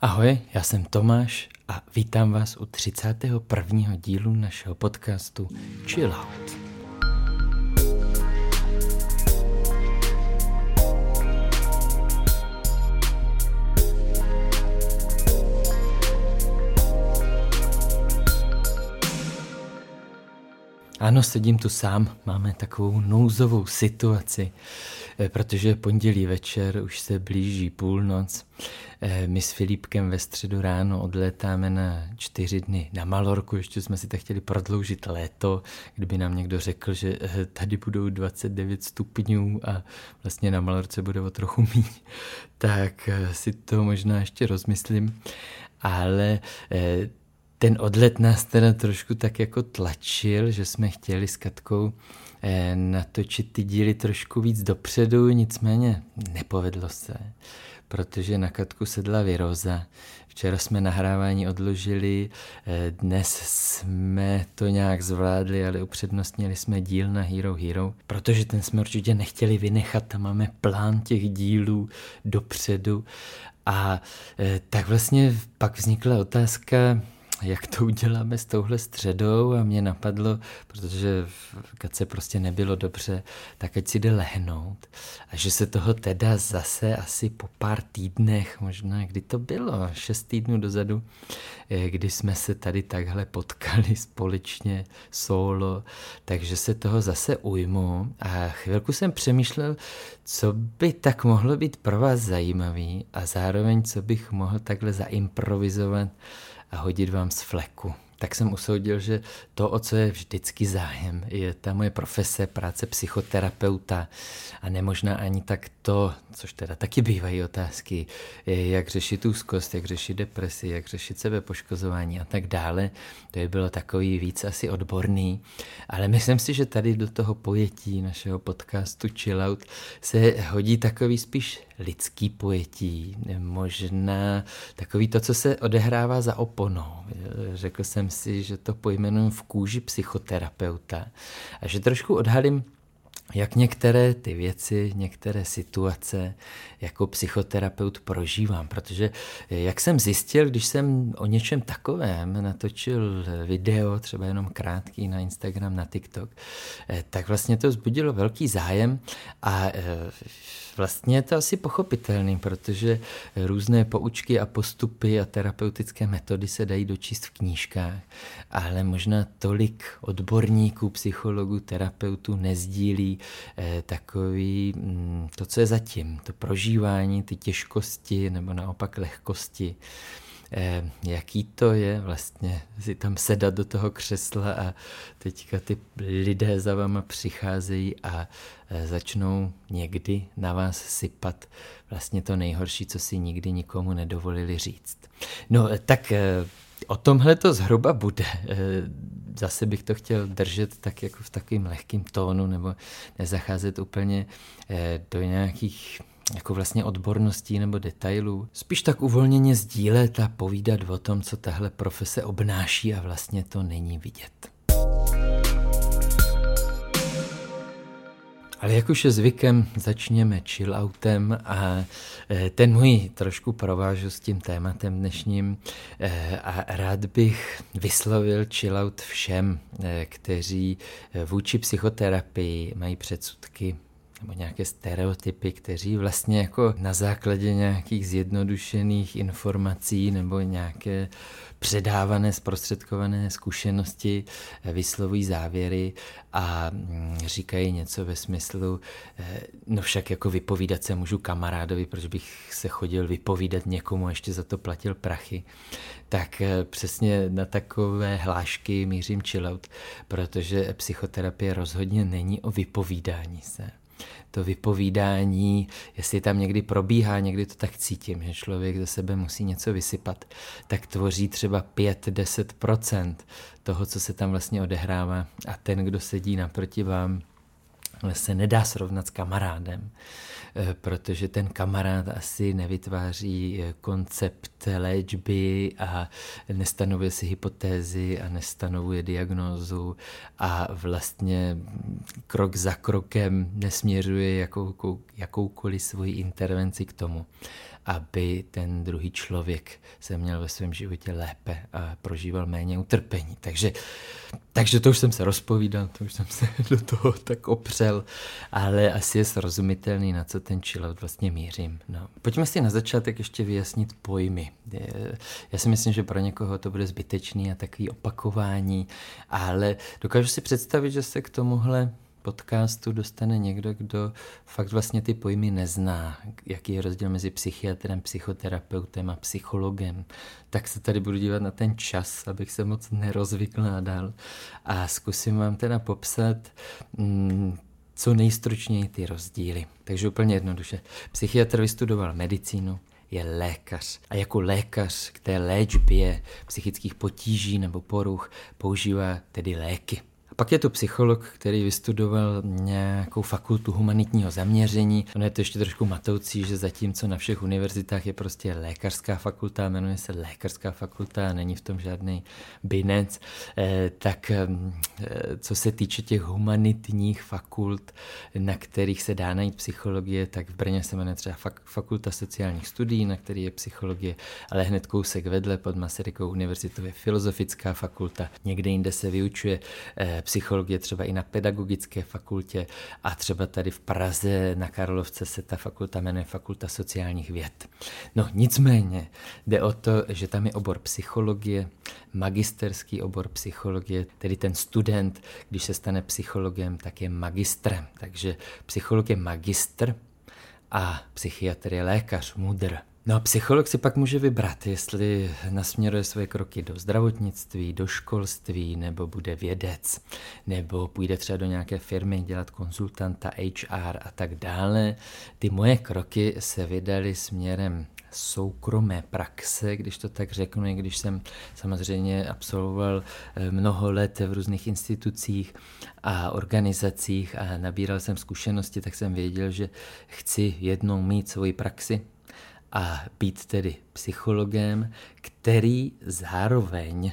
Ahoj, já jsem Tomáš a vítám vás u 31. dílu našeho podcastu Chill Out. Ano, sedím tu sám, máme takovou nouzovou situaci, eh, protože pondělí večer už se blíží půlnoc. Eh, my s Filipkem ve středu ráno odlétáme na čtyři dny na Malorku, ještě jsme si tak chtěli prodloužit léto, kdyby nám někdo řekl, že eh, tady budou 29 stupňů a vlastně na Malorce bude o trochu míň, tak si to možná ještě rozmyslím. Ale ten odlet nás teda trošku tak jako tlačil, že jsme chtěli s Katkou eh, natočit ty díly trošku víc dopředu, nicméně nepovedlo se, protože na Katku sedla viroza. Včera jsme nahrávání odložili, eh, dnes jsme to nějak zvládli, ale upřednostnili jsme díl na Hero Hero, protože ten jsme určitě nechtěli vynechat, tam máme plán těch dílů dopředu. A eh, tak vlastně pak vznikla otázka, jak to uděláme s touhle středou? A mě napadlo, protože Kace prostě nebylo dobře, tak ať si jde lehnout. A že se toho teda zase asi po pár týdnech, možná kdy to bylo, šest týdnů dozadu, eh, kdy jsme se tady takhle potkali společně solo, takže se toho zase ujmu. A chvilku jsem přemýšlel, co by tak mohlo být pro vás zajímavý a zároveň co bych mohl takhle zaimprovizovat a hodit vám z fleku. Tak jsem usoudil, že to, o co je vždycky zájem, je ta moje profese, práce psychoterapeuta a nemožná ani tak to, což teda taky bývají otázky, jak řešit úzkost, jak řešit depresi, jak řešit sebepoškozování a tak dále. To je bylo takový víc asi odborný, ale myslím si, že tady do toho pojetí našeho podcastu Chillout se hodí takový spíš lidský pojetí, možná takový to, co se odehrává za oponou. Řekl jsem si, že to pojmenuji v kůži psychoterapeuta a že trošku odhalím jak některé ty věci, některé situace jako psychoterapeut prožívám, protože jak jsem zjistil, když jsem o něčem takovém natočil video, třeba jenom krátký na Instagram, na TikTok, eh, tak vlastně to vzbudilo velký zájem a eh, vlastně je to asi pochopitelný, protože různé poučky a postupy a terapeutické metody se dají dočíst v knížkách, ale možná tolik odborníků, psychologů, terapeutů nezdílí eh, takový, mm, to, co je zatím, to prožívání, ty těžkosti nebo naopak lehkosti. Eh, jaký to je vlastně si tam sedat do toho křesla a teďka ty lidé za váma přicházejí a eh, začnou někdy na vás sypat vlastně to nejhorší, co si nikdy nikomu nedovolili říct. No tak O tomhle to zhruba bude. Zase bych to chtěl držet tak jako v takovým lehkým tónu nebo nezacházet úplně eh, do nějakých jako vlastně odborností nebo detailů. Spíš tak uvolněně sdílet a povídat o tom, co tahle profese obnáší a vlastně to není vidět. Ale jak už je zvykem, začněme chilloutem a e, ten můj trošku provážu s tím tématem dnešním e, a rád bych vyslovil chillout všem, e, kteří vůči psychoterapii mají předsudky nebo nějaké stereotypy, kteří vlastně jako na základě nějakých zjednodušených informací nebo nějaké předávané, zprostředkované zkušenosti vyslovují závěry a mm, říkají něco ve smyslu, eh, no však jako vypovídat se můžu kamarádovi, proč bych se chodil vypovídat někomu a ještě za to platil prachy. Tak eh, přesně na takové hlášky mířím chillout, protože psychoterapie rozhodně není o vypovídání se to vypovídání, jestli tam někdy probíhá, někdy to tak cítím, že člověk ze sebe musí něco vysypat, tak tvoří třeba 5-10% toho, co se tam vlastně odehrává. A ten, kdo sedí naproti vám, se nedá srovnat s kamarádem. Eh, protože ten kamarád asi nevytváří eh, koncept léčby a nestanovuje si hypotézy a nestanovuje diagnózu a vlastně krok za krokem nesměřuje jakou, jakoukoliv svoji intervenci k tomu, aby ten druhý člověk se měl ve svém životě lépe a prožíval méně utrpení. Takže, takže to už jsem se rozpovídal, to už jsem se do toho tak opřel, ale asi je srozumitelný, na co ten chillout vlastně mířím. No. Pojďme si na začátek ještě vyjasnit pojmy. Já si myslím, že pro někoho to bude zbytečný a takový opakování, ale dokážu si představit, že se k tomuhle podcastu dostane někdo, kdo fakt vlastně ty pojmy nezná, jaký je rozdíl mezi psychiatrem, psychoterapeutem a psychologem, tak se tady budu dívat na ten čas, abych se moc nerozvykládal a zkusím vám teda popsat mm, co nejstručněji ty rozdíly. Takže úplně jednoduše. Psychiatr vystudoval medicínu, je lékař. A jako lékař k té léčbě psychických potíží nebo poruch používá tedy léky. Pak je to psycholog, který vystudoval nějakou fakultu humanitního zaměření. Ono je to ještě trošku matoucí, že zatímco na všech univerzitách je prostě lékařská fakulta, jmenuje se lékařská fakulta a není v tom žádný binec, eh, tak eh, co se týče těch humanitních fakult, na kterých se dá najít psychologie, tak v Brně se jmenuje třeba fakulta sociálních studií, na který je psychologie, ale hned kousek vedle pod Masarykovou univerzitou je filozofická fakulta. Někde jinde se vyučuje eh, psychologie třeba i na pedagogické fakultě a třeba tady v Praze na Karlovce se ta fakulta jmenuje Fakulta sociálních věd. No nicméně jde o to, že tam je obor psychologie, magisterský obor psychologie, tedy ten student, když se stane psychologem, tak je magistrem. Takže psycholog je magistr a psychiatr je lékař, mudr. No a psycholog si pak může vybrat, jestli nasměruje své kroky do zdravotnictví, do školství, nebo bude vědec, nebo půjde třeba do nějaké firmy dělat konzultanta, HR a tak dále. Ty moje kroky se vydaly směrem soukromé praxe, když to tak řeknu, i když jsem samozřejmě absolvoval eh, mnoho let v různých institucích a organizacích a nabíral jsem zkušenosti, tak jsem věděl, že chci jednou mít svoji praxi, a být tedy psychologem, který zároveň,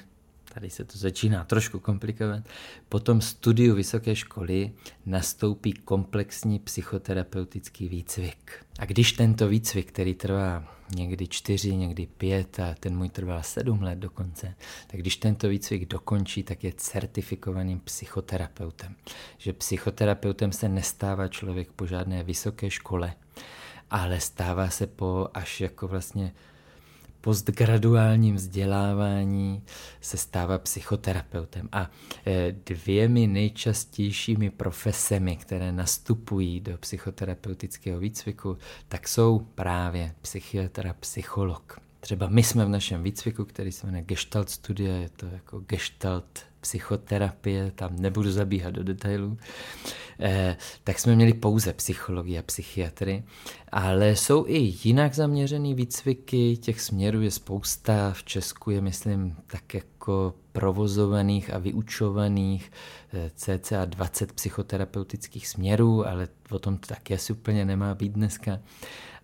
tady se to začíná trošku komplikovat, po tom studiu vysoké školy nastoupí komplexní psychoterapeutický výcvik. A když tento výcvik, který trvá někdy čtyři, někdy pět a ten můj trval sedm let dokonce, tak když tento výcvik dokončí, tak je certifikovaným psychoterapeutem. Že psychoterapeutem se nestává člověk po žádné vysoké škole, ale stává se po až jako vlastně postgraduálním vzdělávání se stává psychoterapeutem. A e, dvěmi nejčastějšími profesemi, které nastupují do psychoterapeutického výcviku, tak jsou právě psychiatr a psycholog. Třeba my jsme v našem výcviku, který se jmenuje Gestalt Studia, je to jako Gestalt psychoterapie, tam nebudu zabíhat do detailů, eh, tak jsme měli pouze psychologii a psychiatry, ale jsou i jinak zaměřený výcviky, těch směrů je spousta, v Česku je myslím tak jako provozovaných a vyučovaných eh, cca 20 psychoterapeutických směrů, ale o tom taky asi úplně nemá být dneska.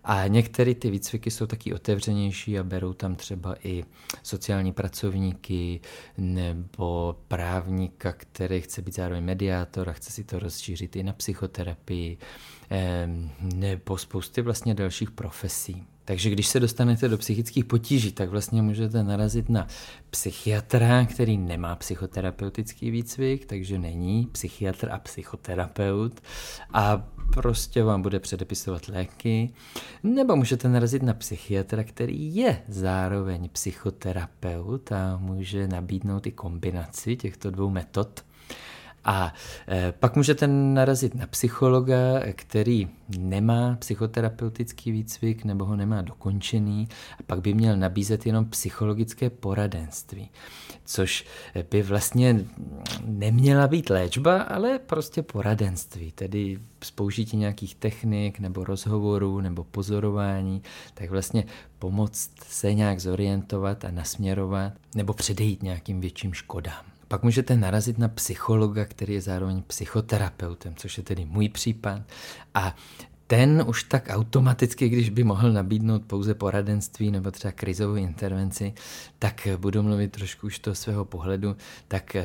A některé ty výcviky jsou taky otevřenější a berou tam třeba i sociální pracovníky nebo právníka, který chce být zároveň mediátor a chce si to rozšířit i na psychoterapii nebo spousty vlastně dalších profesí. Takže když se dostanete do psychických potíží, tak vlastně můžete narazit na psychiatra, který nemá psychoterapeutický výcvik, takže není psychiatr a psychoterapeut a prostě vám bude předepisovat léky, nebo můžete narazit na psychiatra, který je zároveň psychoterapeut a může nabídnout i kombinaci těchto dvou metod. A e, pak můžete narazit na psychologa, který nemá psychoterapeutický výcvik nebo ho nemá dokončený a pak by měl nabízet jenom psychologické poradenství, což by vlastně neměla být léčba, ale prostě poradenství, tedy z použití nějakých technik nebo rozhovorů nebo pozorování, tak vlastně pomoct se nějak zorientovat a nasměrovat nebo předejít nějakým větším škodám. Pak můžete narazit na psychologa, který je zároveň psychoterapeutem, což je tedy můj případ. A ten už tak automaticky, když by mohl nabídnout pouze poradenství nebo třeba krizovou intervenci, tak budu mluvit trošku už toho svého pohledu, tak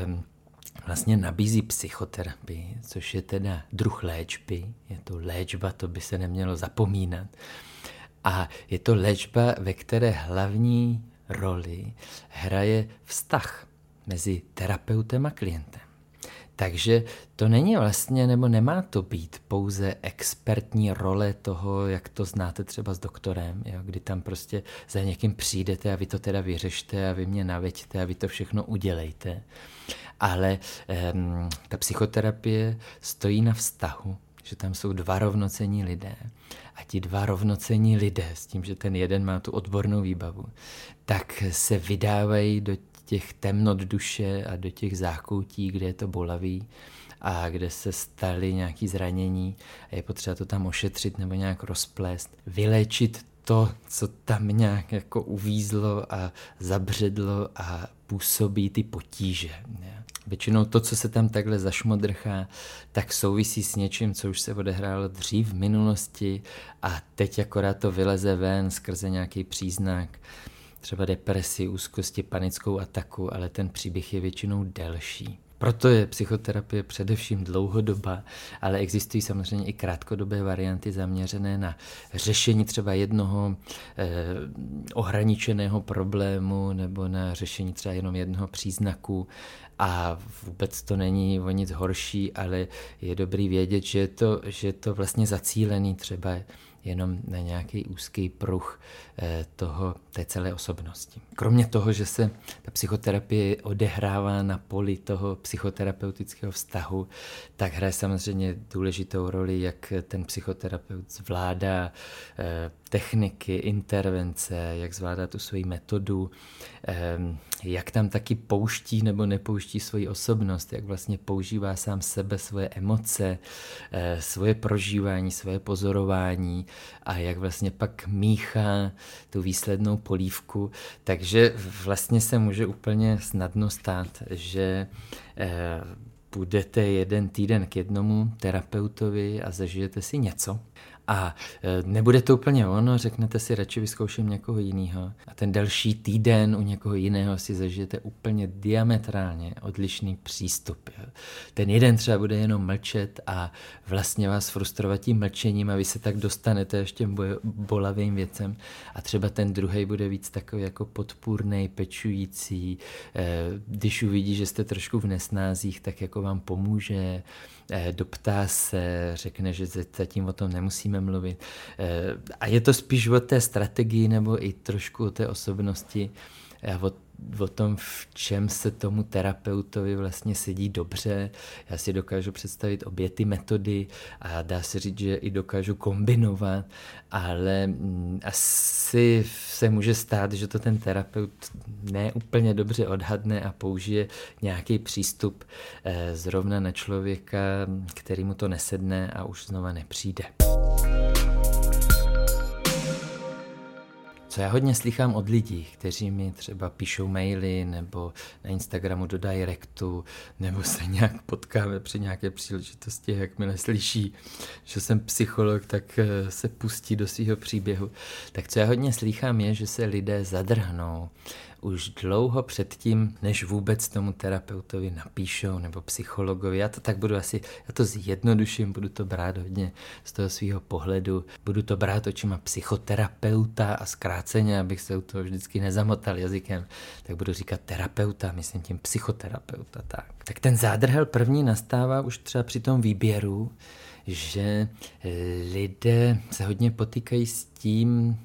vlastně nabízí psychoterapii, což je teda druh léčby, je to léčba, to by se nemělo zapomínat. A je to léčba, ve které hlavní roli hraje vztah mezi terapeutem a klientem. Takže to není vlastně, nebo nemá to být pouze expertní role toho, jak to znáte třeba s doktorem, jo, kdy tam prostě za někým přijdete a vy to teda vyřešte a vy mě naveďte a vy to všechno udělejte. Ale um, ta psychoterapie stojí na vztahu, že tam jsou dva rovnocení lidé a ti dva rovnocení lidé, s tím, že ten jeden má tu odbornou výbavu, tak se vydávají do těch temnot duše a do těch zákoutí, kde je to bolavý a kde se staly nějaké zranění a je potřeba to tam ošetřit nebo nějak rozplést, vyléčit to, co tam nějak jako uvízlo a zabředlo a působí ty potíže. Většinou to, co se tam takhle zašmodrchá, tak souvisí s něčím, co už se odehrálo dřív v minulosti a teď akorát to vyleze ven skrze nějaký příznak třeba depresi, úzkosti, panickou ataku, ale ten příběh je většinou delší. Proto je psychoterapie především dlouhodoba, ale existují samozřejmě i krátkodobé varianty zaměřené na řešení třeba jednoho eh, ohraničeného problému nebo na řešení třeba jenom jednoho příznaku a vůbec to není o nic horší, ale je dobrý vědět, že je to, že je to vlastně zacílený třeba jenom na nějaký úzký pruh eh, toho, té celé osobnosti. Kromě toho, že se ta psychoterapie odehrává na poli toho psychoterapeutického vztahu, tak hraje samozřejmě důležitou roli, jak ten psychoterapeut zvládá eh, techniky, intervence, jak zvládá tu svoji metodu, jak tam taky pouští nebo nepouští svoji osobnost, jak vlastně používá sám sebe, svoje emoce, eh, svoje prožívání, svoje pozorování a jak vlastně pak míchá tu výslednou polívku. Takže vlastně se může úplně snadno stát, že eh, půjdete jeden týden k jednomu terapeutovi a zažijete si něco a e, nebude to úplně ono, řeknete si, radši vyzkouším někoho jiného. A ten další týden u někoho jiného si zažijete úplně diametrálně odlišný přístup. Jo. Ten jeden třeba bude jenom mlčet a vlastně vás frustrovat tím mlčením a vy se tak dostanete ještě bolavým věcem. A třeba ten druhý bude víc takový jako podpůrný, pečující. E, když uvidí, že jste trošku v nesnázích, tak jako vám pomůže doptá se, řekne, že zatím o tom nemusíme mluvit. Eh, a je to spíš o té strategii nebo i trošku o té osobnosti o o tom, v čem se tomu terapeutovi vlastně sedí dobře. Já si dokážu představit obě ty metody a dá se říct, že i dokážu kombinovat, ale mm, asi se může stát, že to ten terapeut ne úplně dobře odhadne a použije nějaký přístup eh, zrovna na člověka, který mu to nesedne a už znova nepřijde. Co já hodně slychám od lidí, kteří mi třeba píšou maily nebo na Instagramu do directu, nebo se nějak potkáme při nějaké příležitosti, jakmile slyší, že jsem psycholog, tak eh, se pustí do svého příběhu. Tak co já hodně slychám je, že se lidé zadrhnou už dlouho předtím, než vůbec tomu terapeutovi napíšou nebo psychologovi. Já to tak budu asi, já to zjednoduším, budu to brát hodně z toho svého pohledu, budu to brát očima psychoterapeuta a zkráceně, abych se u toho vždycky nezamotal jazykem, tak budu říkat terapeuta, myslím tím psychoterapeuta. Tak. tak ten zádrhel první nastává už třeba při tom výběru, že lidé se hodně potýkají s tím,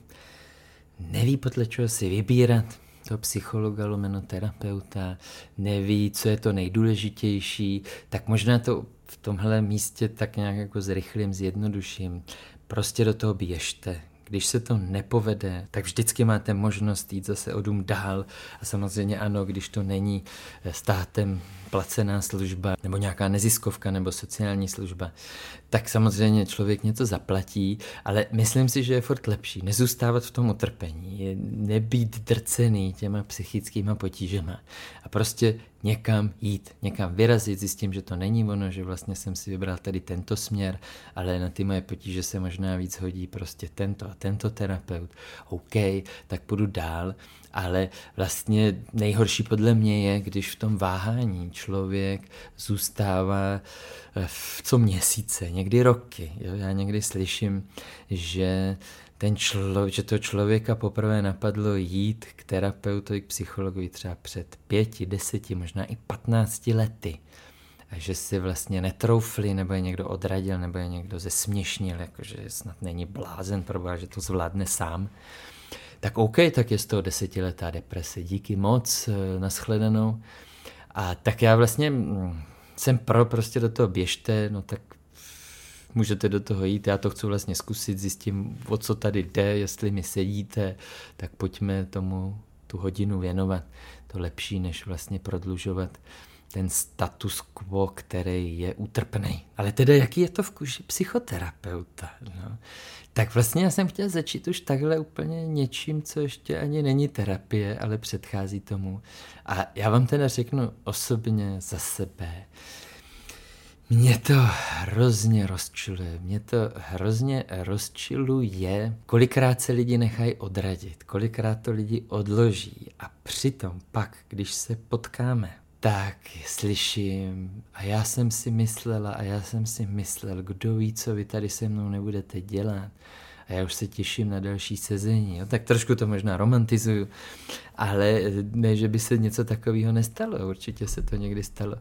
neví podle čeho si vybírat, toho psychologa, lomeno terapeuta, neví, co je to nejdůležitější, tak možná to v tomhle místě tak nějak jako zrychlím, zjednoduším. Prostě do toho běžte, když se to nepovede, tak vždycky máte možnost jít zase o dům dál a samozřejmě ano, když to není státem placená služba nebo nějaká neziskovka nebo sociální služba, tak samozřejmě člověk něco zaplatí, ale myslím si, že je furt lepší nezůstávat v tom utrpení, nebýt drcený těma psychickýma potížema a prostě někam jít, někam vyrazit, zjistím, že to není ono, že vlastně jsem si vybral tady tento směr, ale na ty moje potíže se možná víc hodí prostě tento a tento terapeut. OK, tak půjdu dál, ale vlastně nejhorší podle mě je, když v tom váhání člověk zůstává eh, v co měsíce, někdy roky. Jo? Já někdy slyším, že ten člo, že to člověka poprvé napadlo jít k terapeutovi, k psychologovi třeba před pěti, deseti, možná i patnácti lety. A že si vlastně netroufli, nebo je někdo odradil, nebo je někdo zesměšnil, jakože snad není blázen, proboha, že to zvládne sám. Tak OK, tak je z toho desetiletá deprese. Díky moc, eh, nashledanou. A tak já vlastně mm, jsem pro, prostě do toho běžte, no tak můžete do toho jít, já to chci vlastně zkusit, zjistím, o co tady jde, jestli mi sedíte, tak pojďme tomu tu hodinu věnovat. To lepší, než vlastně prodlužovat ten status quo, který je utrpný. Ale teda jaký je to v kuži psychoterapeuta? No? Tak vlastně já jsem chtěl začít už takhle úplně něčím, co ještě ani není terapie, ale předchází tomu. A já vám teda řeknu osobně za sebe, mě to hrozně rozčiluje, mě to hrozně rozčiluje, kolikrát se lidi nechají odradit, kolikrát to lidi odloží a přitom pak, když se potkáme, tak slyším a já jsem si myslela a já jsem si myslel, kdo ví, co vy tady se mnou nebudete dělat a já už se těším na další sezení. Jo? Tak trošku to možná romantizuju, ale ne, že by se něco takového nestalo, určitě se to někdy stalo.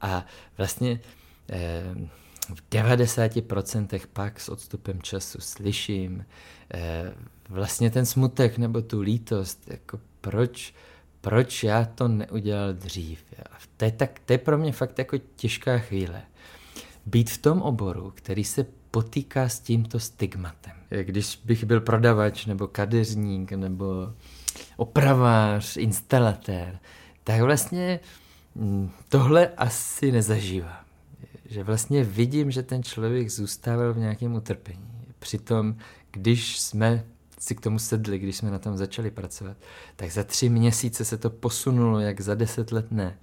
A vlastně eh, v 90% pak s odstupem času slyším eh, vlastně ten smutek nebo tu lítost, jako proč, proč já to neudělal dřív. A to je, tak, to je pro mě fakt jako těžká chvíle. Být v tom oboru, který se potýká s tímto stigmatem. Když bych byl prodavač nebo kadeřník nebo opravář, instalatér, tak vlastně mm, tohle asi nezažívá. Že vlastně vidím, že ten člověk zůstával v nějakém utrpení. Přitom, když jsme si k tomu sedli, když jsme na tom začali pracovat, tak za tři měsíce se to posunulo, jak za deset let ne.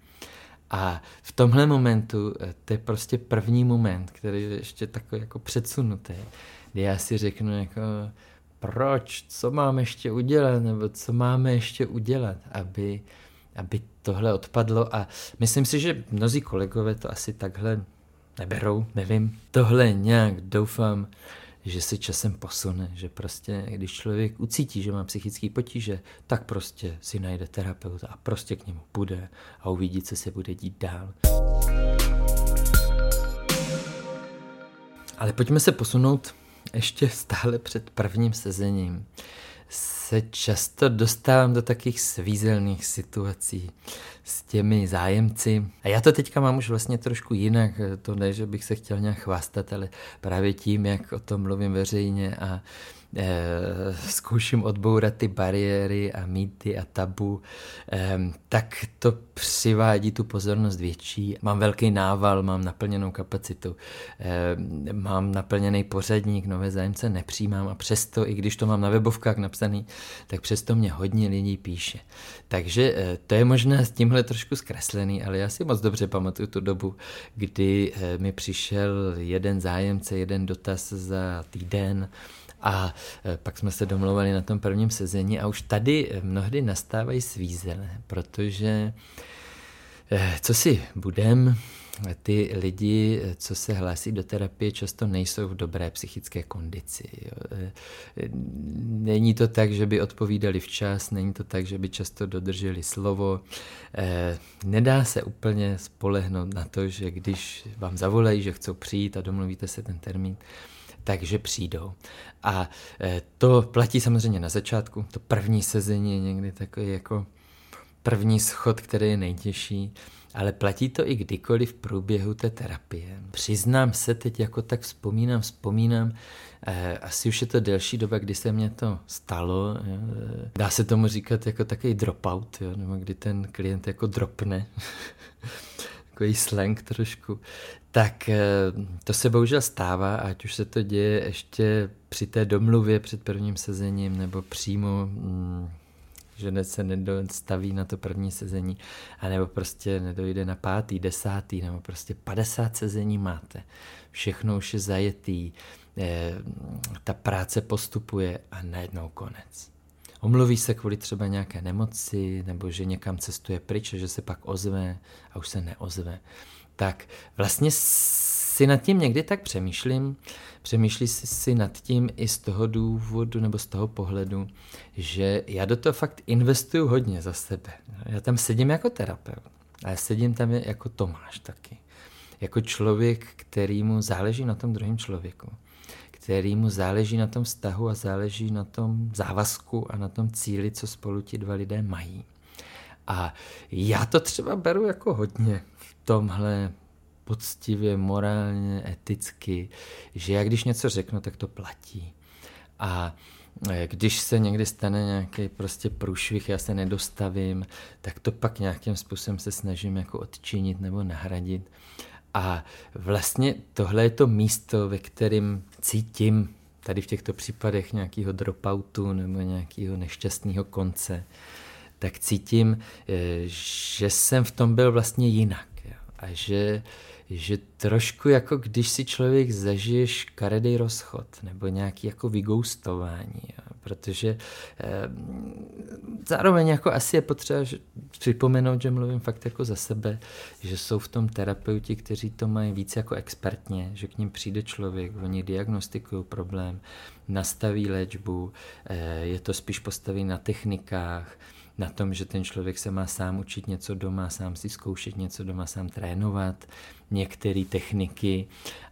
A v tomhle momentu, eh, to je prostě první moment, který je ještě takový jako předsunutý, kdy já si řeknu jako, proč, co máme ještě udělat, nebo co máme ještě udělat, aby, aby tohle odpadlo. A myslím si, že mnozí kolegové to asi takhle neberou, nevím. Tohle nějak doufám, že se časem posune, že prostě, když člověk ucítí, že má psychické potíže, tak prostě si najde terapeuta a prostě k němu půjde a uvidí, co se bude dít dál. Ale pojďme se posunout ještě stále před prvním sezením se často dostávám do takých svízelných situací s těmi zájemci. A já to teďka mám už vlastně trošku jinak. To ne, že bych se chtěl nějak chvástat, ale právě tím, jak o tom mluvím veřejně a Eh, zkouším odbourat ty bariéry a mýty a tabu, tak to přivádí tu pozornost větší. Mám velký nával, mám naplněnou kapacitu, mám naplněný pořadník, nové zájemce nepřijímám a přesto, i když to mám na webovkách napsaný, tak přesto mě hodně lidí píše. Takže eh, to je možná s tímhle trošku zkreslený, ale já si moc dobře pamatuju tu dobu, kdy eh, mi přišel jeden zájemce, jeden dotaz za týden, a e, pak jsme se domluvali na tom prvním sezení a už tady mnohdy nastávají svízele, protože e, co si budem, ty lidi, co se hlásí do terapie, často nejsou v dobré psychické kondici. Není to tak, že by odpovídali včas, není to tak, že by často dodrželi slovo. Nedá se úplně spolehnout na to, že když vám zavolají, že chcou přijít a domluvíte se ten termín, takže přijdou. A e, to platí samozřejmě na začátku. To první sezení je někdy takový jako první schod, který je nejtěžší, ale platí to i kdykoliv v průběhu té terapie. Přiznám se teď, jako tak vzpomínám, vzpomínám, eh, asi už je to delší doba, kdy se mně to stalo. Jo. Dá se tomu říkat jako takový dropout, nebo kdy ten klient jako dropne. takový slang trošku, tak eh, to se bohužel stává, ať už se to děje ještě při té domluvě před prvním sezením, nebo přímo, mm, že se nedostaví na to první sezení, anebo prostě nedojde na pátý, desátý, nebo prostě 50 sezení máte. Všechno už je zajetý, eh, ta práce postupuje a najednou konec. Omluví se kvůli třeba nějaké nemoci, nebo že někam cestuje pryč, že se pak ozve a už se neozve tak vlastně si nad tím někdy tak přemýšlím, přemýšlí si nad tím i z toho důvodu nebo z toho pohledu, že já do toho fakt investuju hodně za sebe. Já tam sedím jako terapeut a já sedím tam jako Tomáš taky. Jako člověk, kterýmu záleží na tom druhém člověku kterýmu záleží na tom vztahu a záleží na tom závazku a na tom cíli, co spolu ti dva lidé mají. A já to třeba beru jako hodně tomhle poctivě, morálně, eticky, že já když něco řeknu, tak to platí. A e, když se někdy stane nějaký prostě průšvih, já se nedostavím, tak to pak nějakým způsobem se snažím jako odčinit nebo nahradit. A vlastně tohle je to místo, ve kterém cítím tady v těchto případech nějakého dropoutu nebo nějakého nešťastného konce, tak cítím, e, že jsem v tom byl vlastně jinak. A že že trošku jako když si člověk zažiješ karedej rozchod nebo nějaký jako vygoustování, protože eh, zároveň jako asi je potřeba že, připomenout, že mluvím fakt jako za sebe, že jsou v tom terapeuti, kteří to mají víc jako expertně, že k ním přijde člověk, oni diagnostikují problém, nastaví léčbu, eh, je to spíš postaví na technikách, na tom, že ten člověk se má sám učit něco doma, sám si zkoušet něco doma, sám trénovat některé techniky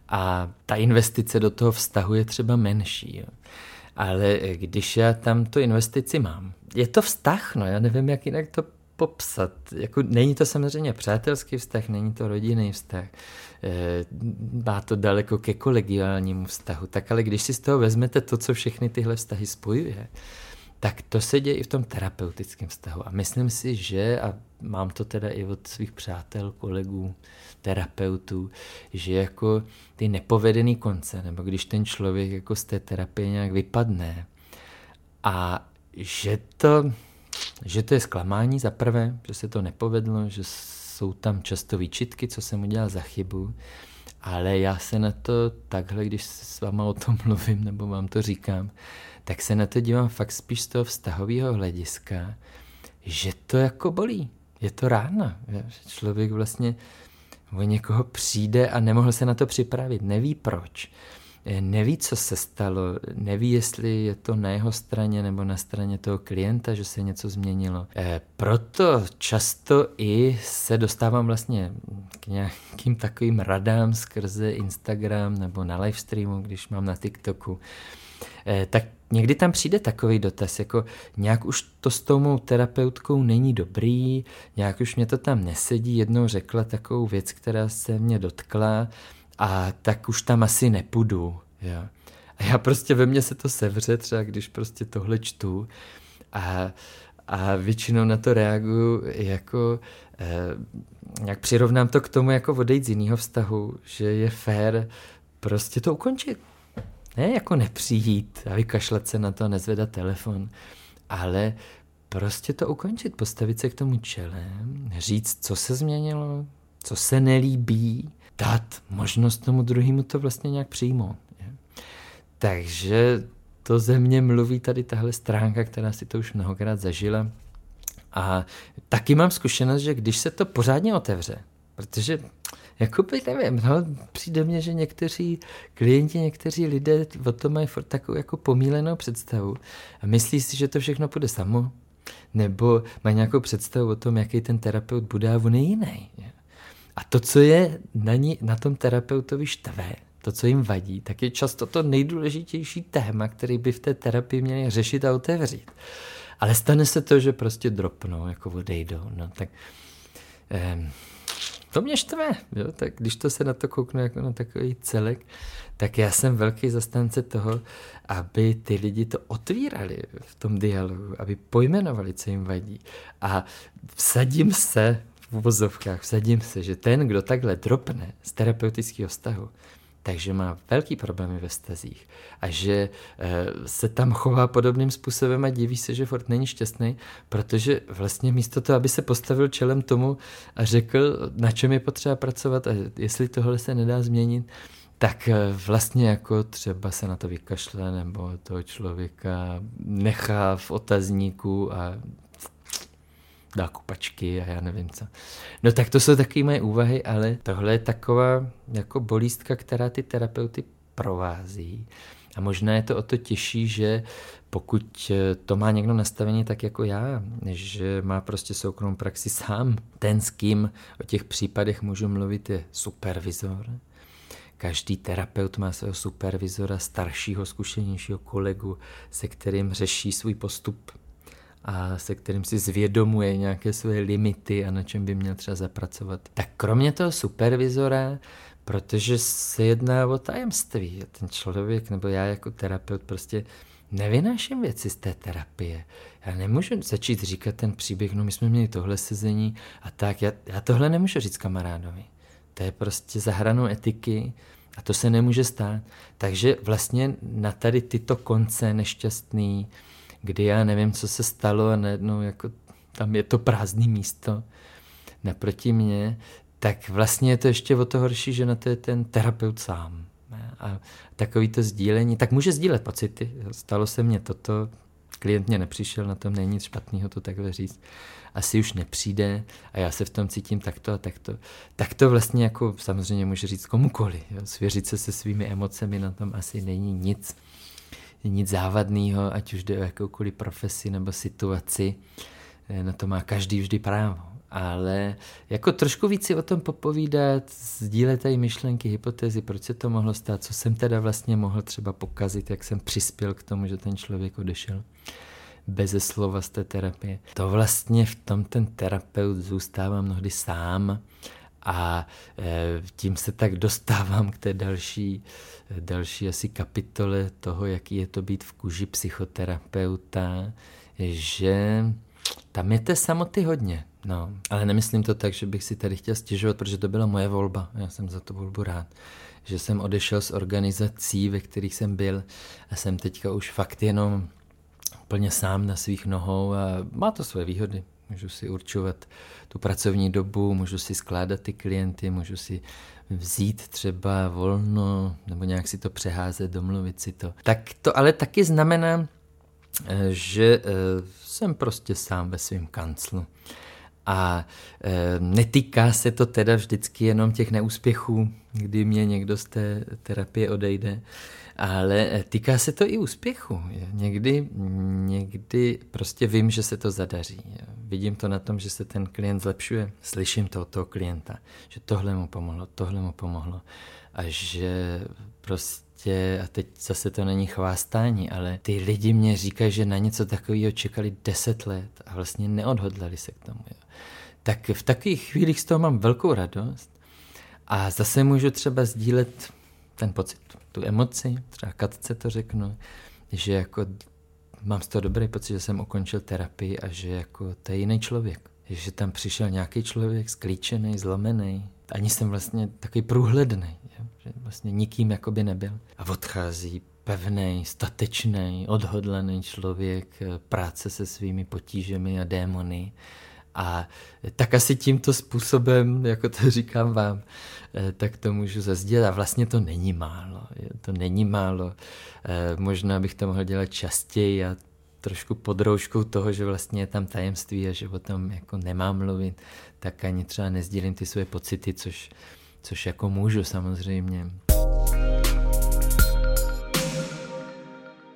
a ta investice do toho vztahu je třeba menší. Jo. Ale když já tam tu investici mám, je to vztah, no já nevím, jak jinak to popsat. Jako, není to samozřejmě přátelský vztah, není to rodinný vztah, e, má to daleko ke kolegiálnímu vztahu, tak ale když si z toho vezmete to, co všechny tyhle vztahy spojuje, tak to se děje i v tom terapeutickém vztahu. A myslím si, že, a mám to teda i od svých přátel, kolegů, terapeutů, že jako ty nepovedený konce, nebo když ten člověk jako z té terapie nějak vypadne a že to, že to je zklamání za prvé, že se to nepovedlo, že jsou tam často výčitky, co jsem udělal za chybu, ale já se na to takhle, když s váma o tom mluvím nebo vám to říkám, tak se na to dívám fakt spíš z toho vztahového hlediska, že to jako bolí. Je to rána. Že člověk vlastně o někoho přijde a nemohl se na to připravit. Neví proč. Eh, neví, co se stalo. Neví, jestli je to na jeho straně nebo na straně toho klienta, že se něco změnilo. Eh, proto často i se dostávám vlastně k nějakým takovým radám skrze Instagram nebo na livestreamu, když mám na TikToku. Eh, tak někdy tam přijde takový dotaz, jako nějak už to s tou mou terapeutkou není dobrý, nějak už mě to tam nesedí, jednou řekla takovou věc, která se mě dotkla a tak už tam asi nepůjdu. Jo. A já prostě ve mně se to sevře, třeba když prostě tohle čtu a, a většinou na to reaguju jako, eh, jak přirovnám to k tomu jako odejít z jiného vztahu, že je fér prostě to ukončit ne jako nepřijít a vykašlat se na to a nezvedat telefon, ale prostě to ukončit, postavit se k tomu čelem, říct, co se změnilo, co se nelíbí, dát možnost tomu druhému to vlastně nějak přijmout. Je. Takže to ze mě mluví tady tahle stránka, která si to už mnohokrát zažila. A taky mám zkušenost, že když se to pořádně otevře, protože Jakoby nevím, no, přijde mně, že někteří klienti, někteří lidé o tom mají furt takovou jako pomílenou představu a myslí si, že to všechno půjde samo, nebo mají nějakou představu o tom, jaký ten terapeut bude a on je jiný. A to, co je na, ní, na tom terapeutovi štve, to, co jim vadí, tak je často to nejdůležitější téma, který by v té terapii měli řešit a otevřít. Ale stane se to, že prostě dropnou, jako odejdou. No, tak, eh, to mě štve, jo? tak když to se na to kouknu jako na takový celek, tak já jsem velký zastánce toho, aby ty lidi to otvírali v tom dialogu, aby pojmenovali, co jim vadí. A vsadím se v uvozovkách, vsadím se, že ten, kdo takhle dropne z terapeutického vztahu, takže má velký problémy ve stazích a že eh, se tam chová podobným způsobem a diví se, že furt není šťastný, protože vlastně místo toho, aby se postavil čelem tomu a řekl, na čem je potřeba pracovat a jestli tohle se nedá změnit, tak eh, vlastně jako třeba se na to vykašle nebo toho člověka nechá v otazníku a dá kupačky a já nevím co. No tak to jsou takové moje úvahy, ale tohle je taková jako bolístka, která ty terapeuty provází. A možná je to o to těžší, že pokud to má někdo nastavení tak jako já, že má prostě soukromou praxi sám, ten s kým o těch případech můžu mluvit je supervizor, Každý terapeut má svého supervizora, staršího, zkušenějšího kolegu, se kterým řeší svůj postup a se kterým si zvědomuje nějaké své limity a na čem by měl třeba zapracovat. Tak kromě toho supervizora, protože se jedná o tajemství, ten člověk nebo já jako terapeut prostě nevynáším věci z té terapie. Já nemůžu začít říkat ten příběh, no my jsme měli tohle sezení a tak, já, já tohle nemůžu říct kamarádovi. To je prostě za hranou etiky a to se nemůže stát. Takže vlastně na tady tyto konce nešťastný, kdy já nevím, co se stalo a najednou jako tam je to prázdné místo naproti mě, tak vlastně je to ještě o to horší, že na to je ten terapeut sám. A takový to sdílení, tak může sdílet pocity. Stalo se mně toto, klient mě nepřišel, na tom není nic špatného to takhle říct asi už nepřijde a já se v tom cítím takto a takto. Tak to vlastně jako samozřejmě může říct komukoli. Jo? Svěřit se se svými emocemi na tom asi není nic, nic závadného, ať už jde o jakoukoliv profesi nebo situaci. Eh, na to má každý vždy právo. Ale jako trošku víc si o tom popovídat, sdílet tady myšlenky, hypotézy, proč se to mohlo stát, co jsem teda vlastně mohl třeba pokazit, jak jsem přispěl k tomu, že ten člověk odešel beze slova z té terapie. To vlastně v tom ten terapeut zůstává mnohdy sám a e, tím se tak dostávám k té další, další asi kapitole toho, jaký je to být v kůži psychoterapeuta, že tam je té samoty hodně. No, ale nemyslím to tak, že bych si tady chtěl stěžovat, protože to byla moje volba. Já jsem za tu volbu rád. Že jsem odešel z organizací, ve kterých jsem byl a jsem teďka už fakt jenom plně sám na svých nohou a má to své výhody. Můžu si určovat tu pracovní dobu, můžu si skládat ty klienty, můžu si vzít třeba volno nebo nějak si to přeházet, domluvit si to. Tak to ale taky znamená, eh, že eh, jsem prostě sám ve svém kanclu. A e, netýká se to teda vždycky jenom těch neúspěchů, kdy mě někdo z té terapie odejde, ale týká se to i úspěchu. Někdy, někdy prostě vím, že se to zadaří. Vidím to na tom, že se ten klient zlepšuje. Slyším to od toho klienta, že tohle mu pomohlo, tohle mu pomohlo. A že prostě, a teď zase to není chvástání, ale ty lidi mě říkají, že na něco takového čekali deset let a vlastně neodhodlali se k tomu. Jo. Tak v takových chvílích z toho mám velkou radost a zase můžu třeba sdílet ten pocit, tu emoci, třeba Katce to řeknu, že jako mám z toho dobrý pocit, že jsem ukončil terapii a že jako to je jiný člověk. Že tam přišel nějaký člověk sklíčený, zlomený. Ani jsem vlastně takový průhledný, že vlastně nikým jakoby nebyl. A odchází pevný, statečný, odhodlaný člověk, práce se svými potížemi a démony a tak asi tímto způsobem, jako to říkám vám, eh, tak to můžu zazdílet. A vlastně to není málo. To není málo. Eh, možná bych to mohl dělat častěji a trošku pod rouškou toho, že vlastně je tam tajemství a že o tom jako nemám mluvit, tak ani třeba nezdílím ty své pocity, což, což jako můžu samozřejmě.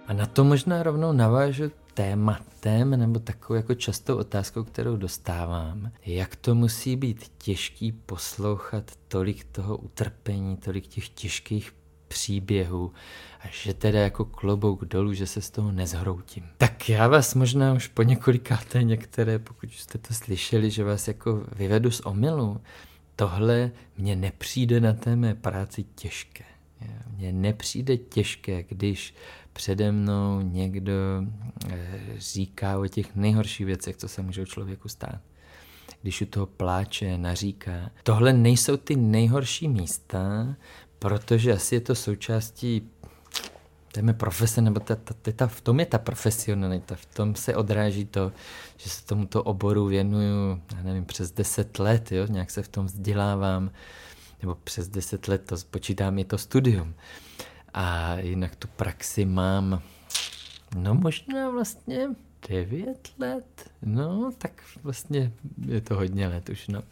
A na to možná rovnou navážu tématem nebo takovou jako častou otázkou, kterou dostávám, jak to musí být těžký poslouchat tolik toho utrpení, tolik těch těžkých příběhů a že teda jako klobouk dolů, že se z toho nezhroutím. Tak já vás možná už po několikáté některé, pokud jste to slyšeli, že vás jako vyvedu z omylu, tohle mně nepřijde na té mé práci těžké. Mně nepřijde těžké, když přede mnou někdo eh, říká o těch nejhorších věcech, co se může člověku stát. Když u toho pláče, naříká. Tohle nejsou ty nejhorší místa, protože asi je to součástí té mé profese, nebo ta, ta, ta, ta, v tom je ta profesionalita, v tom se odráží to, že se tomuto oboru věnuju, já nevím, přes deset let, jo, nějak se v tom vzdělávám, nebo přes deset let to počítám, je to studium. A jinak tu praxi mám, no možná vlastně devět let? No, tak vlastně je to hodně let už, no.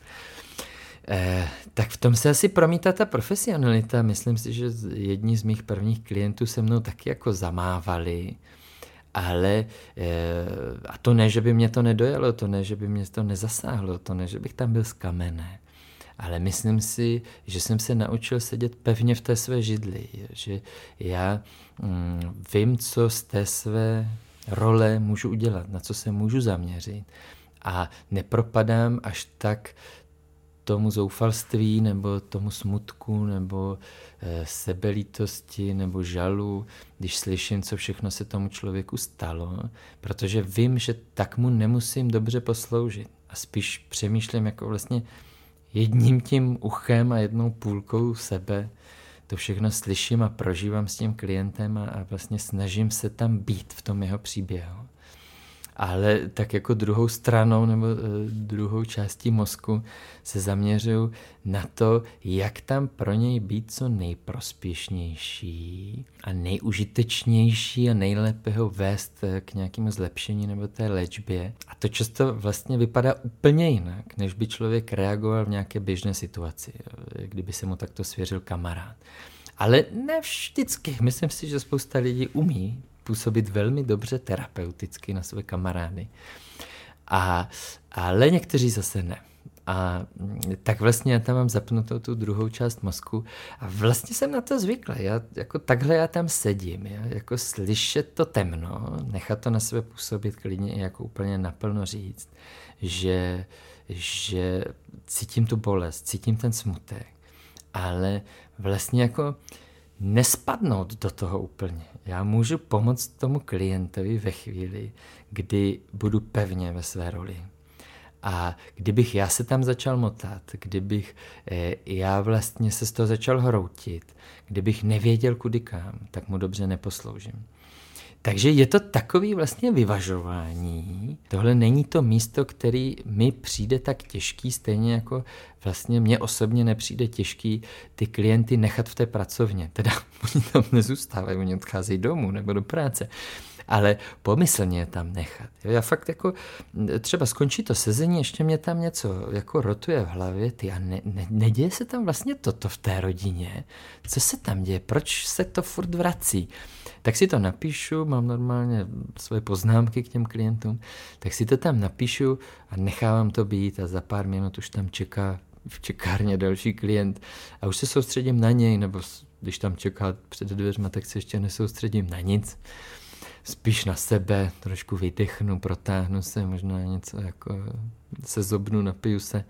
Eh, tak v tom se asi promítá ta profesionalita. Myslím si, že jedni z mých prvních klientů se mnou taky jako zamávali, ale eh, a to ne, že by mě to nedojelo, to ne, že by mě to nezasáhlo, to ne, že bych tam byl z kamene. Ale myslím si, že jsem se naučil sedět pevně v té své židli, že já mm, vím, co z té své role můžu udělat, na co se můžu zaměřit. A nepropadám až tak tomu zoufalství nebo tomu smutku nebo e, sebelítosti nebo žalu, když slyším, co všechno se tomu člověku stalo, protože vím, že tak mu nemusím dobře posloužit. A spíš přemýšlím jako vlastně jedním tím uchem a jednou půlkou sebe. To všechno slyším a prožívám s tím klientem a, a vlastně snažím se tam být v tom jeho příběhu ale tak jako druhou stranou nebo uh, druhou částí mozku se zaměřuju na to, jak tam pro něj být co nejprospěšnější a nejužitečnější a nejlépe ho vést eh, k nějakému zlepšení nebo té léčbě. A to často vlastně vypadá úplně jinak, než by člověk reagoval v nějaké běžné situaci, kdyby se mu takto svěřil kamarád. Ale ne vždycky. Myslím si, že spousta lidí umí působit velmi dobře terapeuticky na své kamarády. A, ale někteří zase ne. A tak vlastně já tam mám zapnutou tu druhou část mozku a vlastně jsem na to zvyklý. Já, jako takhle já tam sedím, já, jako slyšet to temno, nechat to na sebe působit klidně i jako úplně naplno říct, že, že cítím tu bolest, cítím ten smutek, ale vlastně jako nespadnout do toho úplně. Já můžu pomoct tomu klientovi ve chvíli, kdy budu pevně ve své roli. A kdybych já se tam začal motat, kdybych eh, já vlastně se z toho začal hroutit, kdybych nevěděl kudy kam, tak mu dobře neposloužím. Takže je to takový vlastně vyvažování. Tohle není to místo, který mi přijde tak těžký, stejně jako vlastně mě osobně nepřijde těžký ty klienty nechat v té pracovně. Teda oni tam nezůstávají, oni odcházejí domů nebo do práce ale pomyslně je tam nechat. Já fakt jako třeba skončí to sezení, ještě mě tam něco jako rotuje v hlavě, ty a ne, ne, neděje se tam vlastně toto v té rodině. Co se tam děje? Proč se to furt vrací? Tak si to napíšu, mám normálně svoje poznámky k těm klientům, tak si to tam napíšu a nechávám to být a za pár minut už tam čeká v čekárně další klient a už se soustředím na něj, nebo když tam čeká před dveřma, tak se ještě nesoustředím na nic spíš na sebe, trošku vydechnu, protáhnu se, možná něco jako se zobnu, napiju se.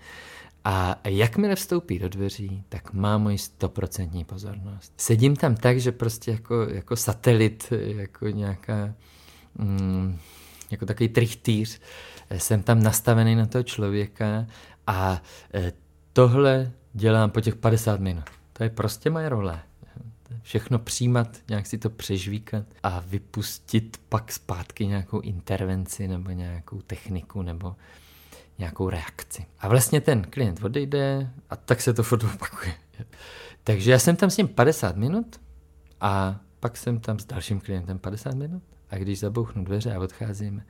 A jakmile vstoupí do dveří, tak má moji stoprocentní pozornost. Sedím tam tak, že prostě jako, jako satelit, jako nějaká, mm, jako takový trichtýř, jsem tam nastavený na toho člověka a e, tohle dělám po těch 50 minut. To je prostě moje role všechno přijímat, nějak si to přežvíkat a vypustit pak zpátky nějakou intervenci nebo nějakou techniku nebo nějakou reakci. A vlastně ten klient odejde a tak se to furt opakuje. Takže já jsem tam s ním 50 minut a pak jsem tam s dalším klientem 50 minut a když zabouchnu dveře a odcházím,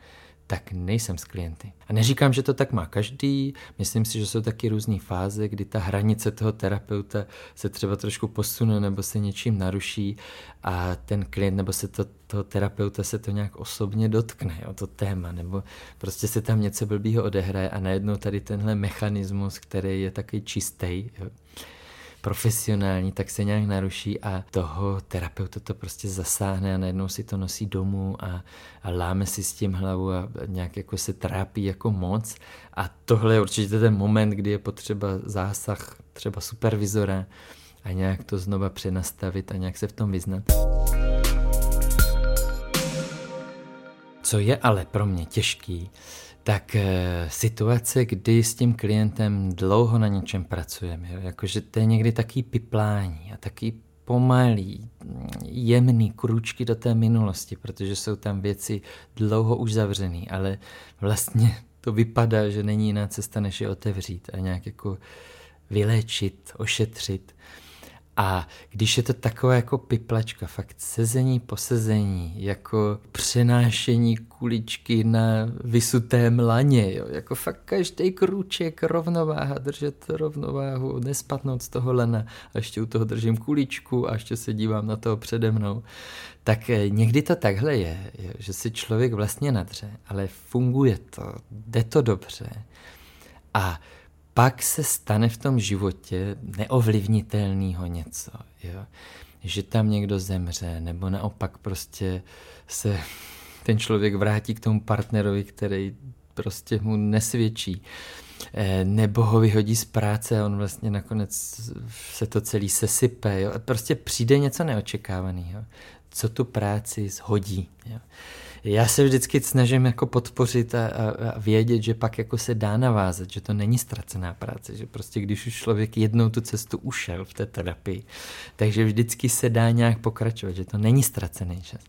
tak nejsem s klienty. A neříkám, že to tak má každý, myslím si, že jsou taky různé fáze, kdy ta hranice toho terapeuta se třeba trošku posune nebo se něčím naruší a ten klient nebo se to, toho terapeuta se to nějak osobně dotkne, jo, to téma, nebo prostě se tam něco blbýho odehraje a najednou tady tenhle mechanismus, který je taky čistý, jo, profesionální, tak se nějak naruší a toho terapeuta to prostě zasáhne a najednou si to nosí domů a, a láme si s tím hlavu a nějak jako se trápí jako moc. A tohle je určitě ten moment, kdy je potřeba zásah třeba supervizora a nějak to znova přenastavit a nějak se v tom vyznat. Co je ale pro mě těžký, tak eh, situace, kdy s tím klientem dlouho na něčem pracujeme, jo? jakože to je někdy taký piplání a taký pomalý, jemný kručky do té minulosti, protože jsou tam věci dlouho už zavřený, ale vlastně to vypadá, že není jiná cesta, než je otevřít a nějak jako vyléčit, ošetřit. A když je to taková jako piplačka, fakt sezení po sezení, jako přenášení kuličky na vysutém laně, jo, jako fakt každý krůček, rovnováha, držet rovnováhu, nespadnout z toho lana a ještě u toho držím kuličku a ještě se dívám na toho přede mnou, tak eh, někdy to takhle je, jo, že si člověk vlastně nadře, ale funguje to, jde to dobře. A pak se stane v tom životě neovlivnitelného něco. Jo? Že tam někdo zemře, nebo naopak prostě se ten člověk vrátí k tomu partnerovi, který prostě mu nesvědčí. Eh, nebo ho vyhodí z práce a on vlastně nakonec se to celý sesype. Jo? Prostě přijde něco neočekávaného, co tu práci zhodí. Jo? Já se vždycky snažím jako podpořit a, a, a vědět, že pak jako se dá navázat, že to není ztracená práce, že prostě když už člověk jednou tu cestu ušel v té terapii, takže vždycky se dá nějak pokračovat, že to není ztracený čas.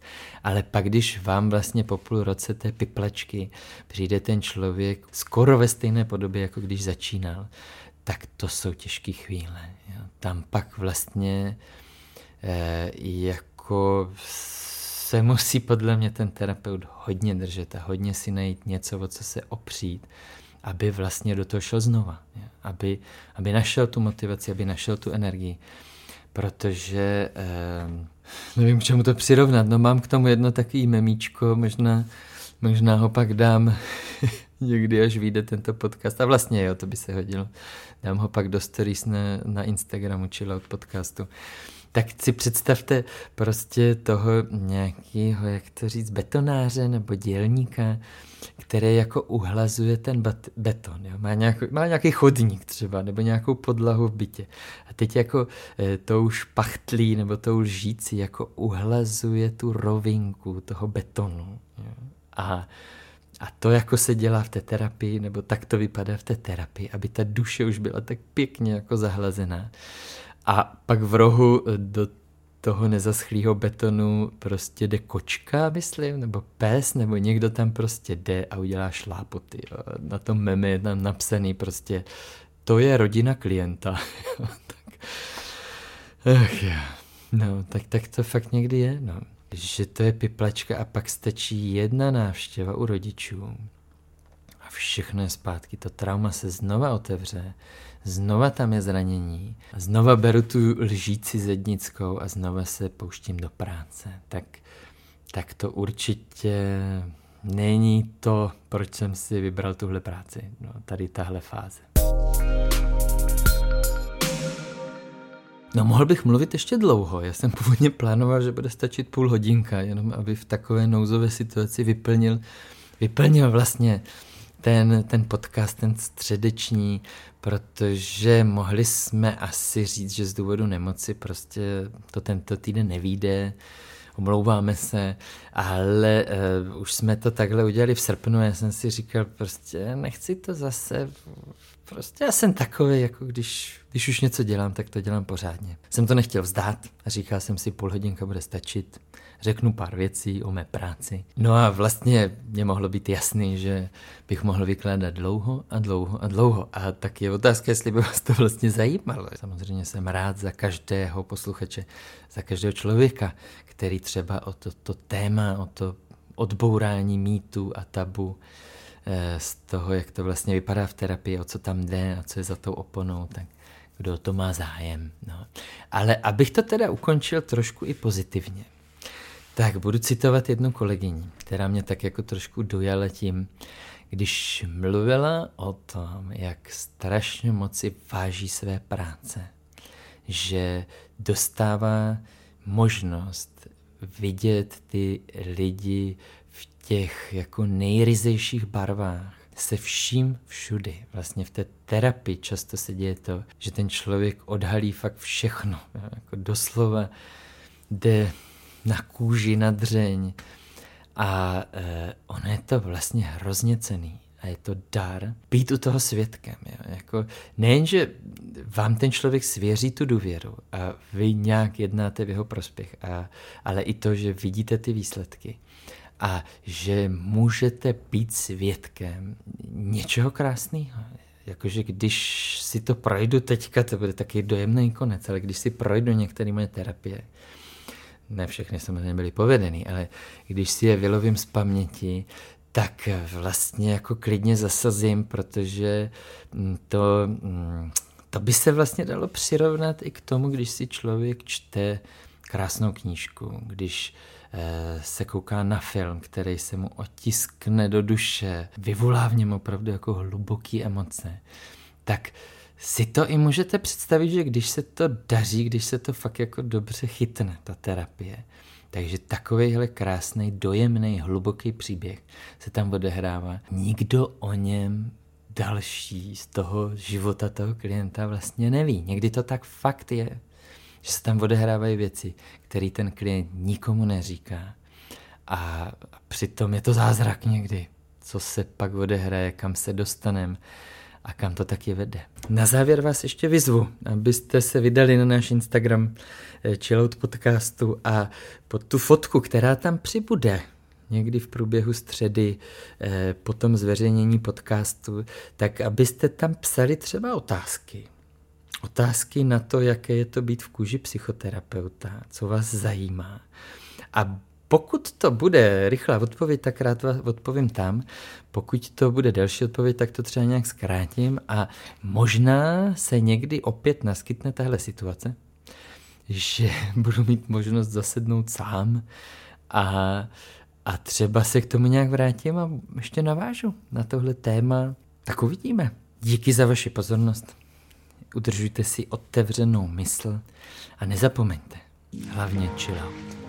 Ale pak, když vám vlastně po půl roce té piplačky přijde ten člověk skoro ve stejné podobě, jako když začínal, tak to jsou těžké chvíle. Jo. Tam pak vlastně eh, jako se musí podle mě ten terapeut hodně držet a hodně si najít něco, o co se opřít, aby vlastně do toho šel znova. Aby, aby našel tu motivaci, aby našel tu energii. Protože eh, nevím, k čemu to přirovnat. No mám k tomu jedno takový memíčko, možná, možná ho pak dám někdy, až vyjde tento podcast. A vlastně jo, to by se hodilo. Dám ho pak do stories na, na Instagramu, od podcastu tak si představte prostě toho nějakého, jak to říct, betonáře nebo dělníka, který jako uhlazuje ten beton. Jo? Má, nějaký, má nějaký chodník třeba, nebo nějakou podlahu v bytě. A teď jako e, tou špachtlí nebo tou lžící jako uhlazuje tu rovinku toho betonu. Jo? A a to jako se dělá v té terapii, nebo tak to vypadá v té terapii, aby ta duše už byla tak pěkně jako zahlazená. A pak v rohu eh, do toho nezaschlého betonu prostě jde kočka, myslím, nebo pes, nebo někdo tam prostě jde a udělá šlápoty. Jo. Na tom meme je tam napsaný prostě, to je rodina klienta. tak, ach jo. No, tak, tak to fakt někdy je, no. Že to je piplačka a pak stačí jedna návštěva u rodičů a všechno je zpátky. To trauma se znova otevře znova tam je zranění, znova beru tu lžíci zednickou a znova se pouštím do práce. Tak, tak to určitě není to, proč jsem si vybral tuhle práci, no, tady tahle fáze. No mohl bych mluvit ještě dlouho. Já jsem původně plánoval, že bude stačit půl hodinka, jenom aby v takové nouzové situaci vyplnil, vyplnil vlastně ten, ten podcast, ten středeční, protože mohli jsme asi říct, že z důvodu nemoci prostě to tento týden nevíde, omlouváme se, ale uh, už jsme to takhle udělali v srpnu já jsem si říkal, prostě nechci to zase, prostě já jsem takový, jako když, když už něco dělám, tak to dělám pořádně. Jsem to nechtěl vzdát a říkal jsem si, půl hodinka bude stačit, řeknu pár věcí o mé práci. No a vlastně mě mohlo být jasný, že bych mohl vykládat dlouho a dlouho a dlouho. A tak je otázka, jestli by vás to vlastně zajímalo. Samozřejmě jsem rád za každého posluchače, za každého člověka, který třeba o to, to téma, o to odbourání mýtu a tabu eh, z toho, jak to vlastně vypadá v terapii, o co tam jde a co je za tou oponou, tak kdo to má zájem. No. Ale abych to teda ukončil trošku i pozitivně, tak budu citovat jednu kolegyni, která mě tak jako trošku dojala tím, když mluvila o tom, jak strašně moci váží své práce, že dostává možnost vidět ty lidi v těch jako nejryzejších barvách, se vším všudy. Vlastně v té terapii často se děje to, že ten člověk odhalí fakt všechno. Jako doslova jde na kůži, na dřeň. A e, ono je to vlastně hrozně cený a je to dar být u toho svědkem. Jo? Jako, nejenže vám ten člověk svěří tu důvěru a vy nějak jednáte v jeho prospěch, a, ale i to, že vidíte ty výsledky a že můžete být svědkem něčeho krásného. jakože když si to projdu teďka, to bude taky dojemný konec, ale když si projdu některé moje terapie, ne všechny samozřejmě byly povedený, ale když si je vylovím z paměti, tak vlastně jako klidně zasazím, protože mm, to, mm, to by se vlastně dalo přirovnat i k tomu, když si člověk čte krásnou knížku, když eh, se kouká na film, který se mu otiskne do duše, vyvolá v něm opravdu jako hluboký emoce, tak si to i můžete představit, že když se to daří, když se to fakt jako dobře chytne, ta terapie, takže takovýhle krásný, dojemný, hluboký příběh se tam odehrává. Nikdo o něm další z toho života toho klienta vlastně neví. Někdy to tak fakt je, že se tam odehrávají věci, které ten klient nikomu neříká. A přitom je to zázrak někdy, co se pak odehraje, kam se dostaneme a kam to taky vede. Na závěr vás ještě vyzvu, abyste se vydali na náš Instagram eh, Chillout podcastu a pod tu fotku, která tam přibude, někdy v průběhu středy, eh, po tom zveřejnění podcastu, tak abyste tam psali třeba otázky. Otázky na to, jaké je to být v kůži psychoterapeuta, co vás zajímá. A pokud to bude rychlá odpověď, tak rád odpovím tam. Pokud to bude delší odpověď, tak to třeba nějak zkrátím a možná se někdy opět naskytne tahle situace, že budu mít možnost zasednout sám a, a třeba se k tomu nějak vrátím a ještě navážu na tohle téma. Tak uvidíme. Díky za vaši pozornost. Udržujte si otevřenou mysl a nezapomeňte, hlavně chill out.